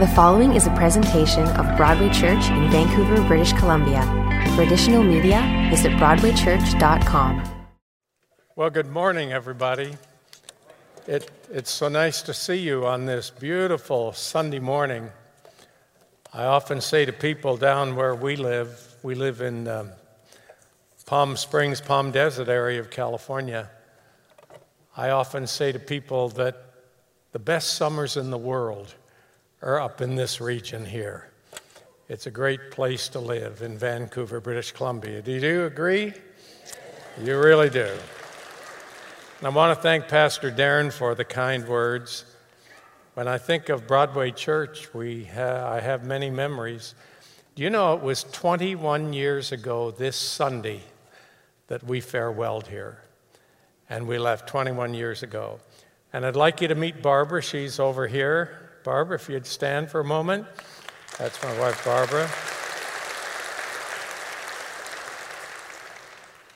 The following is a presentation of Broadway Church in Vancouver, British Columbia. For additional media, visit BroadwayChurch.com. Well, good morning, everybody. It, it's so nice to see you on this beautiful Sunday morning. I often say to people down where we live, we live in um, Palm Springs, Palm Desert area of California. I often say to people that the best summers in the world are up in this region here. It's a great place to live in Vancouver, British Columbia. Do you agree? You really do. And I want to thank Pastor Darren for the kind words. When I think of Broadway Church, we ha- I have many memories. Do you know it was 21 years ago this Sunday that we farewelled here? And we left 21 years ago. And I'd like you to meet Barbara. She's over here. Barbara, if you'd stand for a moment. That's my wife, Barbara.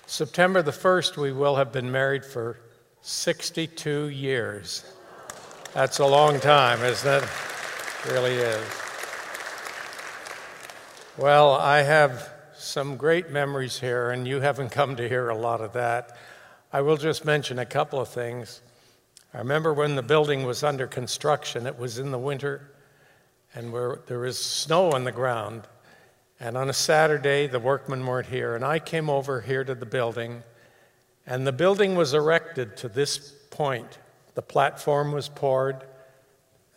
September the 1st, we will have been married for 62 years. That's a long time, isn't it? it really is. Well, I have some great memories here, and you haven't come to hear a lot of that. I will just mention a couple of things. I remember when the building was under construction, it was in the winter, and where there was snow on the ground. And on a Saturday, the workmen weren't here, and I came over here to the building, and the building was erected to this point. The platform was poured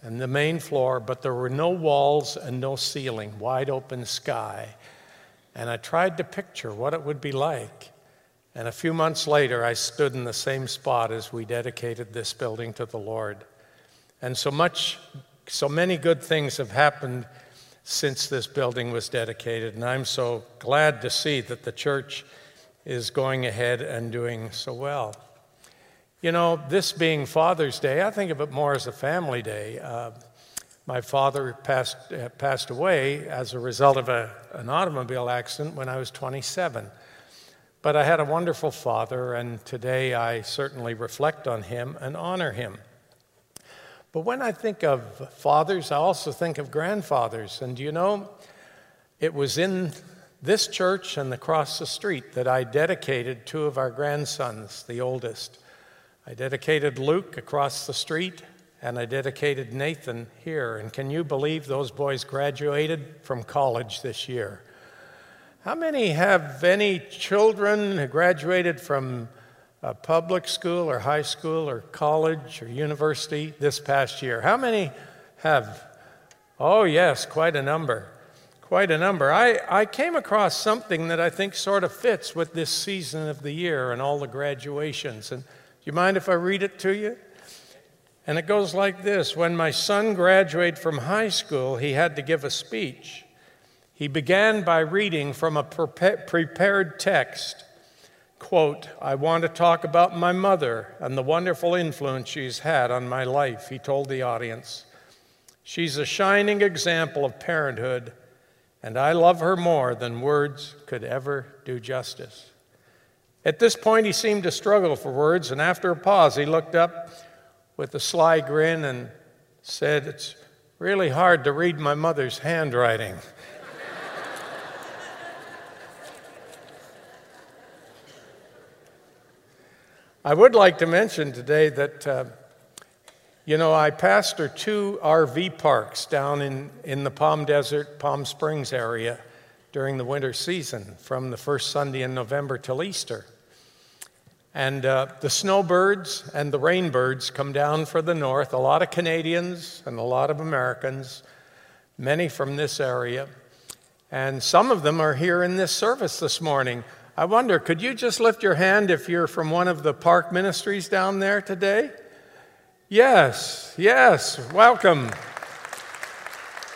and the main floor, but there were no walls and no ceiling, wide open sky. And I tried to picture what it would be like. And a few months later, I stood in the same spot as we dedicated this building to the Lord. And so much, so many good things have happened since this building was dedicated. And I'm so glad to see that the church is going ahead and doing so well. You know, this being Father's Day, I think of it more as a family day. Uh, my father passed, uh, passed away as a result of a, an automobile accident when I was 27. But I had a wonderful father, and today I certainly reflect on him and honor him. But when I think of fathers, I also think of grandfathers. And you know, it was in this church and across the street that I dedicated two of our grandsons, the oldest. I dedicated Luke across the street, and I dedicated Nathan here. And can you believe those boys graduated from college this year? How many have any children who graduated from a public school or high school or college or university this past year? How many have? Oh, yes, quite a number. Quite a number. I, I came across something that I think sort of fits with this season of the year and all the graduations. And do you mind if I read it to you? And it goes like this When my son graduated from high school, he had to give a speech. He began by reading from a prepared text. Quote, I want to talk about my mother and the wonderful influence she's had on my life, he told the audience. She's a shining example of parenthood, and I love her more than words could ever do justice. At this point, he seemed to struggle for words, and after a pause, he looked up with a sly grin and said, It's really hard to read my mother's handwriting. I would like to mention today that, uh, you know, I pastor two RV parks down in, in the Palm Desert, Palm Springs area during the winter season from the first Sunday in November till Easter. And uh, the snowbirds and the rainbirds come down for the north, a lot of Canadians and a lot of Americans, many from this area. And some of them are here in this service this morning. I wonder, could you just lift your hand if you're from one of the park ministries down there today? Yes, yes, welcome.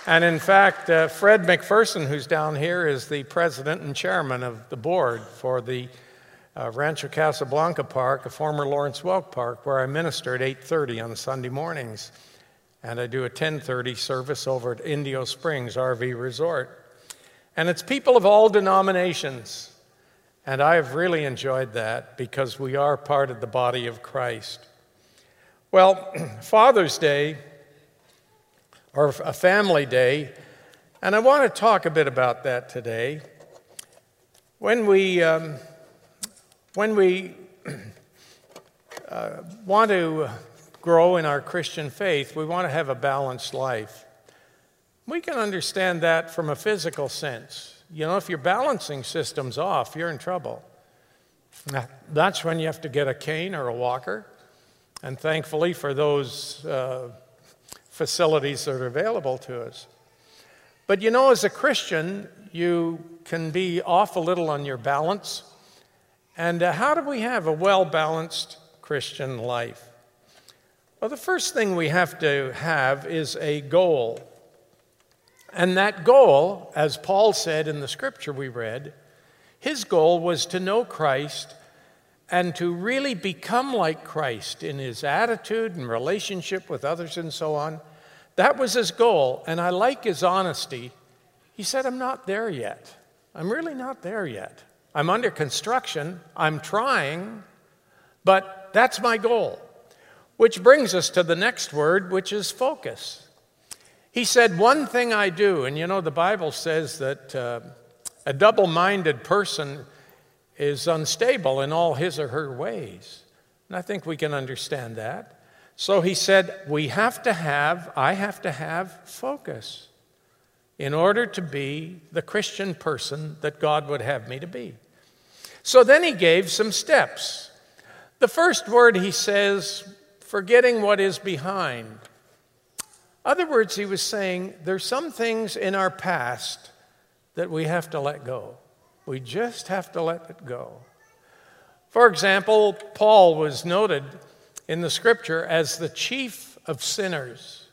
And in fact, uh, Fred McPherson, who's down here, is the president and chairman of the board for the uh, Rancho Casablanca Park, a former Lawrence Welk Park, where I minister at 8:30 on Sunday mornings, and I do a 10:30 service over at Indio Springs RV Resort. And it's people of all denominations. And I have really enjoyed that because we are part of the body of Christ. Well, Father's Day, or a family day. And I want to talk a bit about that today. When we, um, when we uh, want to grow in our Christian faith, we want to have a balanced life. We can understand that from a physical sense. You know, if your balancing system's off, you're in trouble. That's when you have to get a cane or a walker. And thankfully for those uh, facilities that are available to us. But you know, as a Christian, you can be off a little on your balance. And uh, how do we have a well balanced Christian life? Well, the first thing we have to have is a goal. And that goal, as Paul said in the scripture we read, his goal was to know Christ and to really become like Christ in his attitude and relationship with others and so on. That was his goal, and I like his honesty. He said, I'm not there yet. I'm really not there yet. I'm under construction, I'm trying, but that's my goal. Which brings us to the next word, which is focus. He said, One thing I do, and you know, the Bible says that uh, a double minded person is unstable in all his or her ways. And I think we can understand that. So he said, We have to have, I have to have focus in order to be the Christian person that God would have me to be. So then he gave some steps. The first word he says, forgetting what is behind. Other words, he was saying, there's some things in our past that we have to let go. We just have to let it go. For example, Paul was noted in the scripture as the chief of sinners.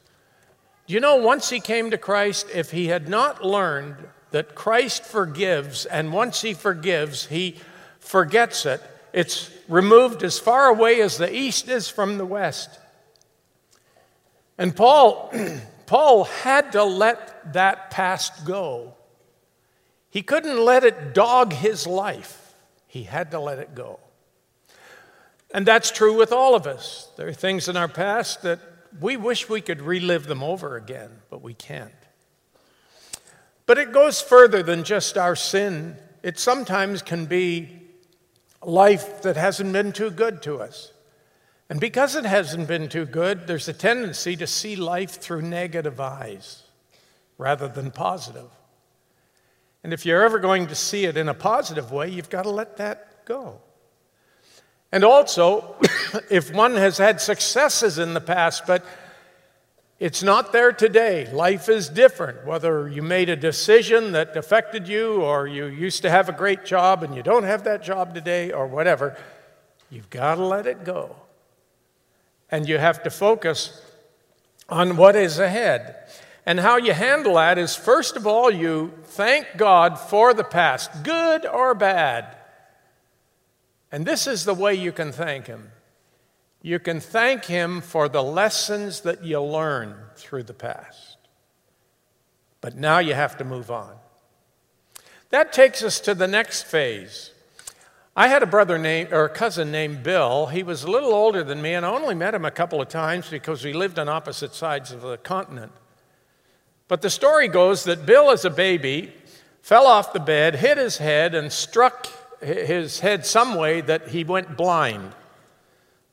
Do you know, once he came to Christ, if he had not learned that Christ forgives, and once he forgives, he forgets it, it's removed as far away as the east is from the west. And Paul, Paul had to let that past go. He couldn't let it dog his life, he had to let it go. And that's true with all of us. There are things in our past that we wish we could relive them over again, but we can't. But it goes further than just our sin. It sometimes can be life that hasn't been too good to us. And because it hasn't been too good, there's a tendency to see life through negative eyes rather than positive. And if you're ever going to see it in a positive way, you've got to let that go. And also, if one has had successes in the past, but it's not there today, life is different. Whether you made a decision that affected you, or you used to have a great job and you don't have that job today, or whatever, you've got to let it go. And you have to focus on what is ahead. And how you handle that is first of all, you thank God for the past, good or bad. And this is the way you can thank Him. You can thank Him for the lessons that you learned through the past. But now you have to move on. That takes us to the next phase. I had a brother named, or a cousin named Bill. He was a little older than me, and I only met him a couple of times because we lived on opposite sides of the continent. But the story goes that Bill, as a baby, fell off the bed, hit his head, and struck his head some way that he went blind.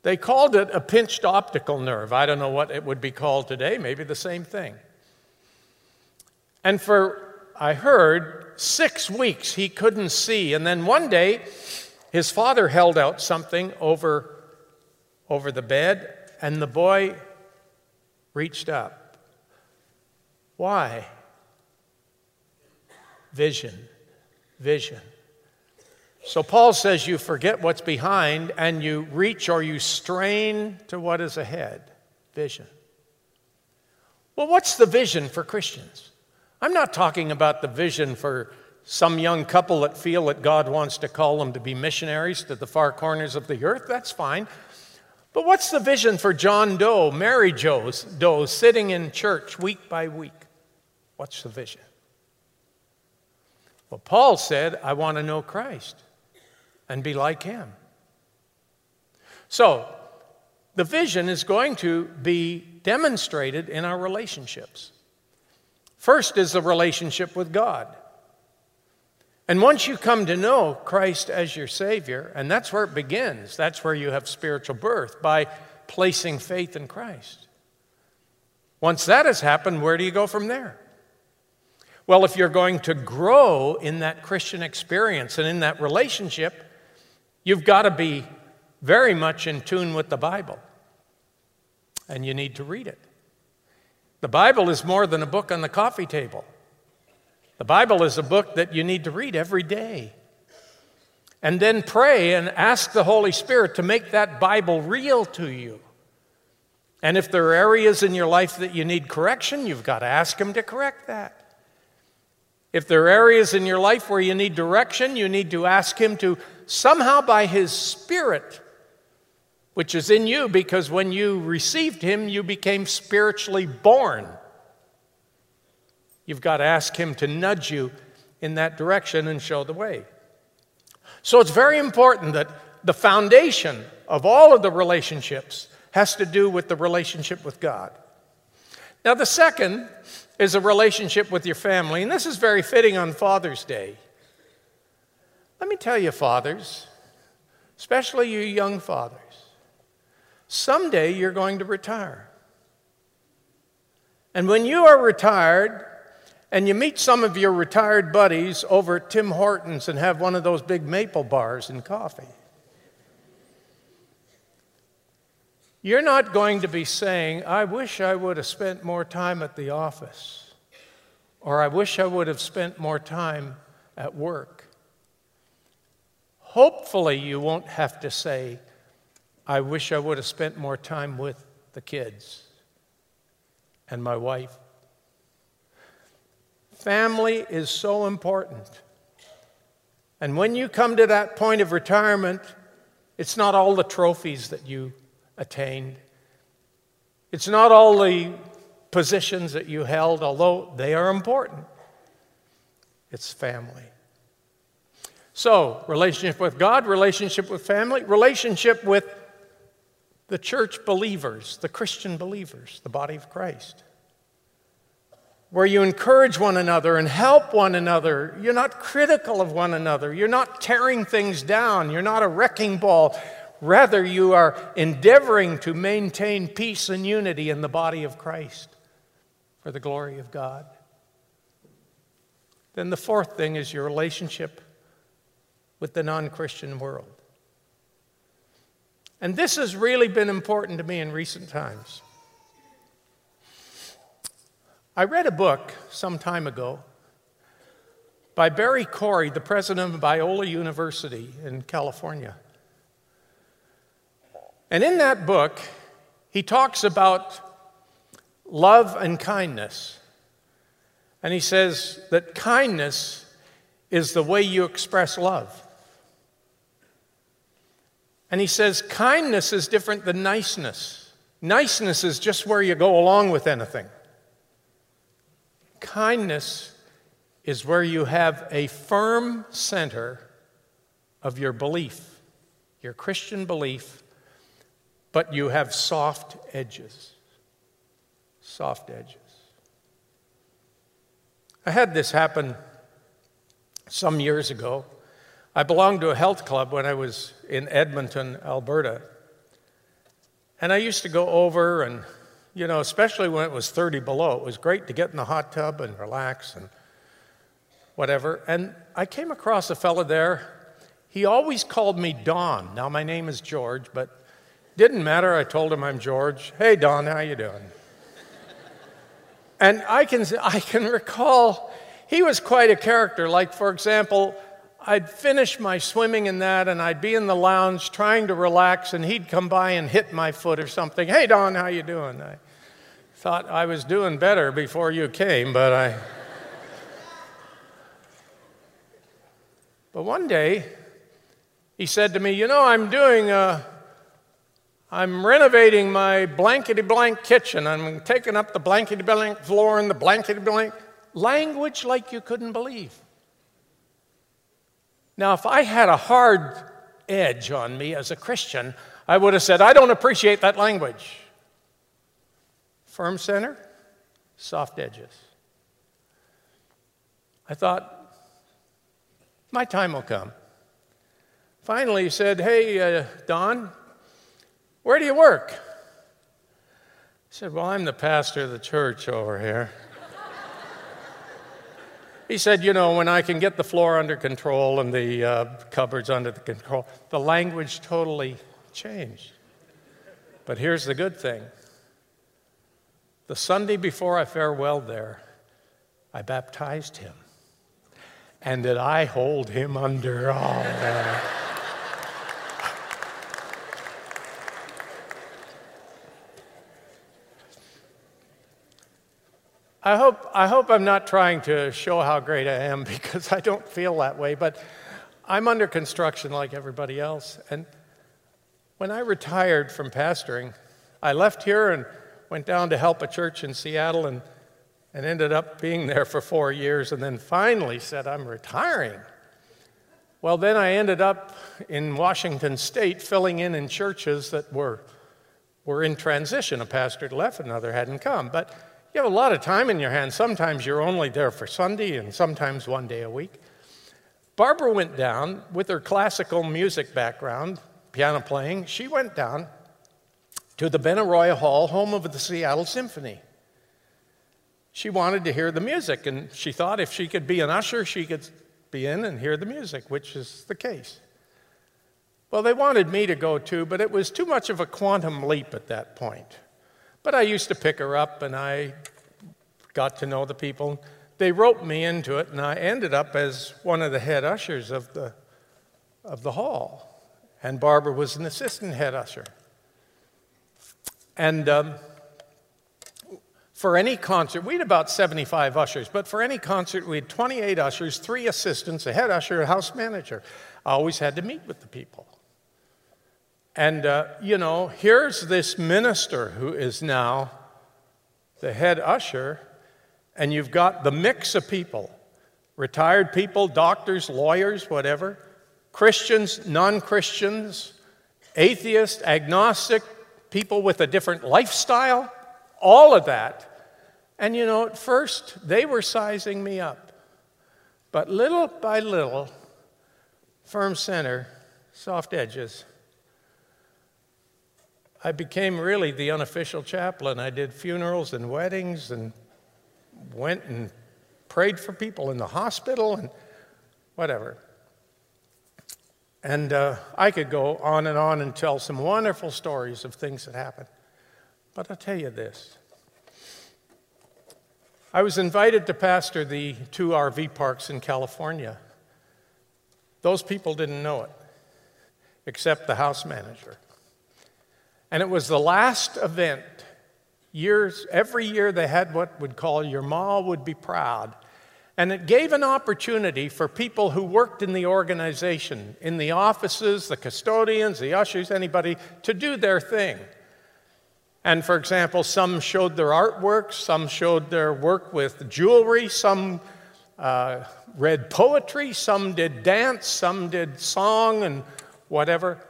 They called it a pinched optical nerve. I don't know what it would be called today, maybe the same thing. And for, I heard, six weeks he couldn't see. And then one day, his father held out something over, over the bed, and the boy reached up. Why? Vision. Vision. So Paul says you forget what's behind and you reach or you strain to what is ahead. Vision. Well, what's the vision for Christians? I'm not talking about the vision for some young couple that feel that God wants to call them to be missionaries to the far corners of the earth. That's fine. But what's the vision for John Doe, Mary Joe's, Doe, sitting in church week by week? What's the vision? Well, Paul said, I want to know Christ and be like him. So, the vision is going to be demonstrated in our relationships. First is the relationship with God. And once you come to know Christ as your Savior, and that's where it begins, that's where you have spiritual birth, by placing faith in Christ. Once that has happened, where do you go from there? Well, if you're going to grow in that Christian experience and in that relationship, you've got to be very much in tune with the Bible. And you need to read it. The Bible is more than a book on the coffee table. The Bible is a book that you need to read every day. And then pray and ask the Holy Spirit to make that Bible real to you. And if there are areas in your life that you need correction, you've got to ask Him to correct that. If there are areas in your life where you need direction, you need to ask Him to somehow, by His Spirit, which is in you, because when you received Him, you became spiritually born. You've got to ask Him to nudge you in that direction and show the way. So it's very important that the foundation of all of the relationships has to do with the relationship with God. Now, the second is a relationship with your family, and this is very fitting on Father's Day. Let me tell you, fathers, especially you young fathers, someday you're going to retire. And when you are retired, and you meet some of your retired buddies over at Tim Hortons and have one of those big maple bars and coffee. You're not going to be saying, I wish I would have spent more time at the office, or I wish I would have spent more time at work. Hopefully, you won't have to say, I wish I would have spent more time with the kids and my wife Family is so important. And when you come to that point of retirement, it's not all the trophies that you attained. It's not all the positions that you held, although they are important. It's family. So, relationship with God, relationship with family, relationship with the church believers, the Christian believers, the body of Christ where you encourage one another and help one another. You're not critical of one another. You're not tearing things down. You're not a wrecking ball. Rather, you are endeavoring to maintain peace and unity in the body of Christ for the glory of God. Then the fourth thing is your relationship with the non Christian world. And this has really been important to me in recent times. I read a book some time ago by Barry Corey, the president of Biola University in California. And in that book, he talks about love and kindness. And he says that kindness is the way you express love. And he says kindness is different than niceness. Niceness is just where you go along with anything. Kindness is where you have a firm center of your belief, your Christian belief, but you have soft edges. Soft edges. I had this happen some years ago. I belonged to a health club when I was in Edmonton, Alberta. And I used to go over and you know, especially when it was 30 below. It was great to get in the hot tub and relax and whatever. And I came across a fellow there. He always called me Don. Now my name is George, but didn't matter. I told him I'm George. Hey Don, how you doing? and I can I can recall he was quite a character. Like for example, I'd finish my swimming in that and I'd be in the lounge trying to relax and he'd come by and hit my foot or something. Hey Don, how you doing? I thought I was doing better before you came, but I But one day he said to me, "You know, I'm doing a I'm renovating my blankety blank kitchen. I'm taking up the blankety blank floor and the blankety blank language like you couldn't believe. Now, if I had a hard edge on me as a Christian, I would have said, I don't appreciate that language. Firm center, soft edges. I thought, my time will come. Finally, he said, Hey, uh, Don, where do you work? I said, Well, I'm the pastor of the church over here. He said, You know, when I can get the floor under control and the uh, cupboards under the control, the language totally changed. But here's the good thing the Sunday before I farewelled there, I baptized him and that I hold him under all that. I hope, I hope I'm not trying to show how great I am because I don't feel that way, but I'm under construction like everybody else. And when I retired from pastoring, I left here and went down to help a church in Seattle and and ended up being there for four years and then finally said, I'm retiring. Well, then I ended up in Washington State filling in in churches that were, were in transition. A pastor had left, another hadn't come. But you have a lot of time in your hands. Sometimes you're only there for Sunday and sometimes one day a week. Barbara went down with her classical music background, piano playing. She went down to the Benaroya Hall, home of the Seattle Symphony she wanted to hear the music, and she thought if she could be an usher, she could be in and hear the music, which is the case. Well, they wanted me to go too, but it was too much of a quantum leap at that point. But I used to pick her up, and I got to know the people. They roped me into it, and I ended up as one of the head ushers of the, of the hall. And Barbara was an assistant head usher. And um, for any concert, we had about 75 ushers, but for any concert, we had 28 ushers, three assistants, a head usher, a house manager. I always had to meet with the people. And, uh, you know, here's this minister who is now the head usher, and you've got the mix of people retired people, doctors, lawyers, whatever, Christians, non Christians, atheists, agnostic, people with a different lifestyle, all of that. And you know, at first they were sizing me up. But little by little, firm center, soft edges, I became really the unofficial chaplain. I did funerals and weddings and went and prayed for people in the hospital and whatever. And uh, I could go on and on and tell some wonderful stories of things that happened. But I'll tell you this I was invited to pastor the two RV parks in California. Those people didn't know it, except the house manager. And it was the last event. Years, every year they had what would call Your Ma Would Be Proud. And it gave an opportunity for people who worked in the organization, in the offices, the custodians, the ushers, anybody, to do their thing. And for example, some showed their artwork, some showed their work with jewelry, some uh, read poetry, some did dance, some did song and whatever.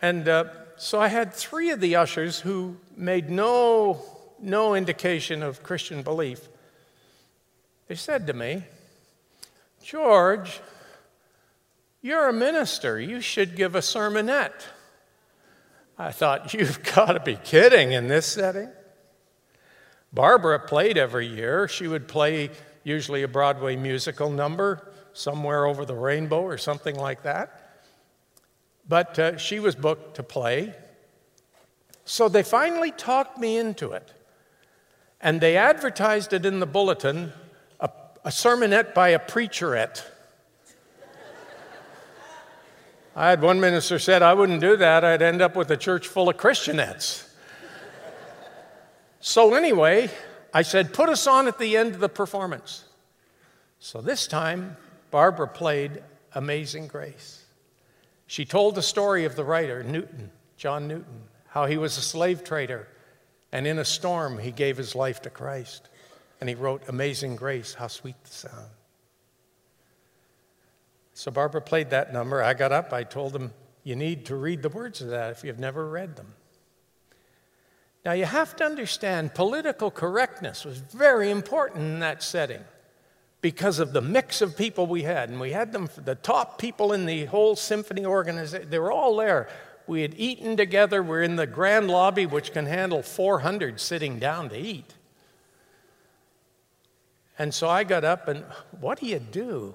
And uh, so I had three of the ushers who made no, no indication of Christian belief. They said to me, George, you're a minister. You should give a sermonette. I thought, you've got to be kidding in this setting. Barbara played every year. She would play usually a Broadway musical number somewhere over the rainbow or something like that. But uh, she was booked to play. So they finally talked me into it. And they advertised it in the bulletin a, a sermonette by a preacherette. I had one minister said I wouldn't do that. I'd end up with a church full of Christianettes. so anyway, I said, put us on at the end of the performance. So this time, Barbara played Amazing Grace. She told the story of the writer, Newton, John Newton, how he was a slave trader, and in a storm, he gave his life to Christ. And he wrote, Amazing Grace, how sweet the sound. So Barbara played that number. I got up, I told them, You need to read the words of that if you've never read them. Now, you have to understand political correctness was very important in that setting because of the mix of people we had. And we had them, the top people in the whole symphony organization, they were all there. We had eaten together. We're in the grand lobby, which can handle 400 sitting down to eat. And so I got up, and what do you do?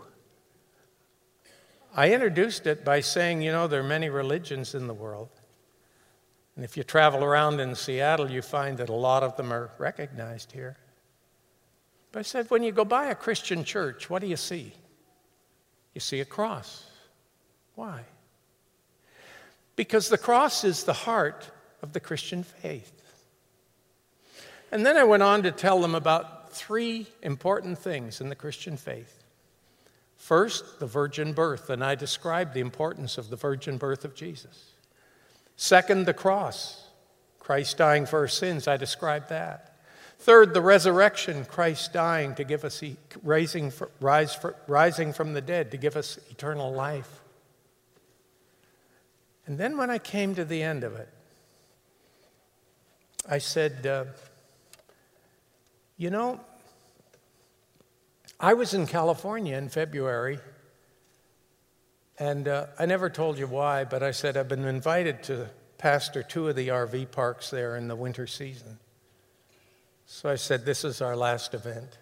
I introduced it by saying, you know, there are many religions in the world. And if you travel around in Seattle, you find that a lot of them are recognized here. But I said, when you go by a Christian church, what do you see? You see a cross. Why? Because the cross is the heart of the Christian faith. And then I went on to tell them about three important things in the Christian faith. First, the virgin birth, and I described the importance of the virgin birth of Jesus. Second, the cross, Christ dying for our sins, I described that. Third, the resurrection, Christ dying to give us, rising, rising from the dead to give us eternal life. And then when I came to the end of it, I said, uh, You know, I was in California in February, and uh, I never told you why, but I said I've been invited to pastor two of the RV parks there in the winter season. So I said, This is our last event.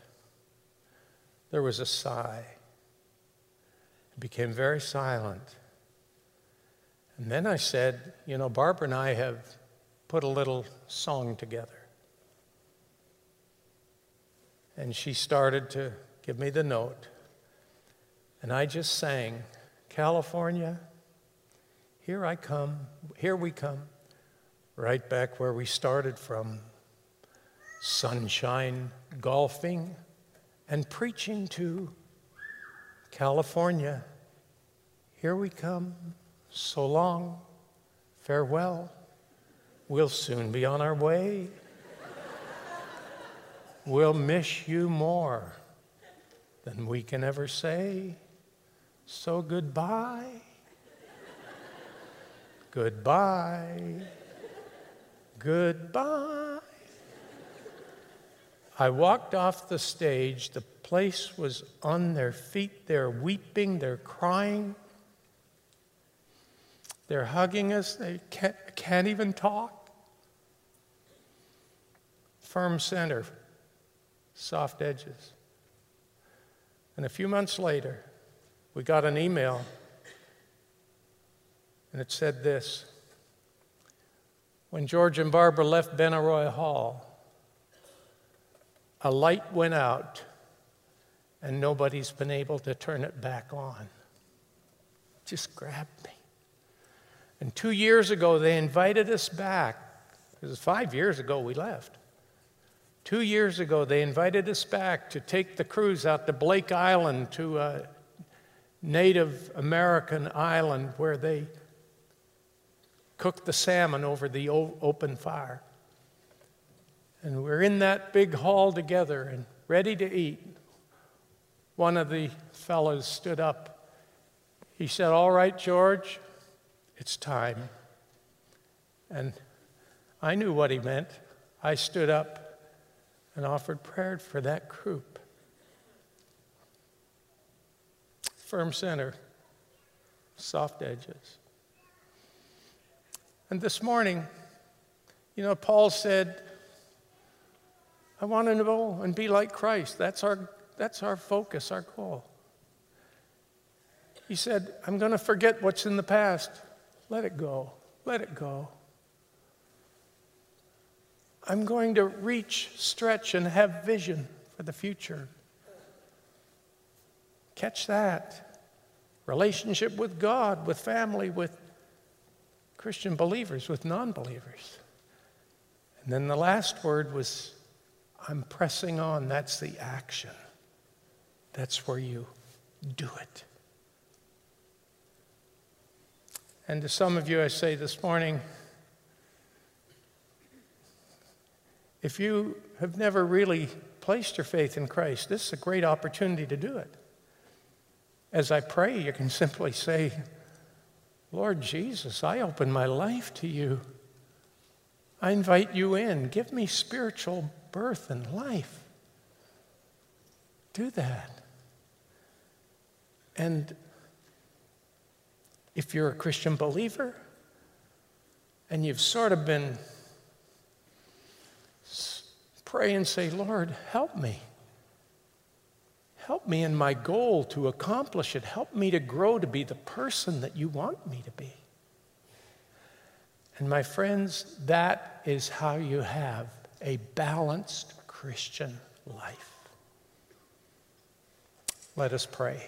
There was a sigh. It became very silent. And then I said, You know, Barbara and I have put a little song together. And she started to give me the note. And I just sang, California, here I come, here we come, right back where we started from sunshine, golfing, and preaching to California. Here we come. So long. Farewell. We'll soon be on our way. We'll miss you more than we can ever say. So goodbye. Goodbye. Goodbye. I walked off the stage. The place was on their feet. They're weeping, they're crying, they're hugging us. They can't, can't even talk. Firm center, soft edges. And a few months later, we got an email, and it said this When George and Barbara left Benaroya Hall, a light went out and nobody's been able to turn it back on. Just grabbed me. And two years ago, they invited us back. It was five years ago we left. Two years ago, they invited us back to take the cruise out to Blake Island, to a Native American island where they cooked the salmon over the open fire. And we're in that big hall together and ready to eat. One of the fellows stood up. He said, All right, George, it's time. And I knew what he meant. I stood up and offered prayer for that group. Firm center, soft edges. And this morning, you know, Paul said, I want to know and be like Christ. That's our, that's our focus, our goal. He said, I'm going to forget what's in the past. Let it go. Let it go. I'm going to reach, stretch, and have vision for the future. Catch that. Relationship with God, with family, with Christian believers, with non believers. And then the last word was I'm pressing on. That's the action. That's where you do it. And to some of you, I say this morning if you have never really placed your faith in Christ, this is a great opportunity to do it. As I pray, you can simply say, Lord Jesus, I open my life to you. I invite you in. Give me spiritual birth and life. Do that. And if you're a Christian believer and you've sort of been pray and say, Lord, help me. Help me in my goal to accomplish it. Help me to grow to be the person that you want me to be. And my friends, that is how you have a balanced Christian life. Let us pray.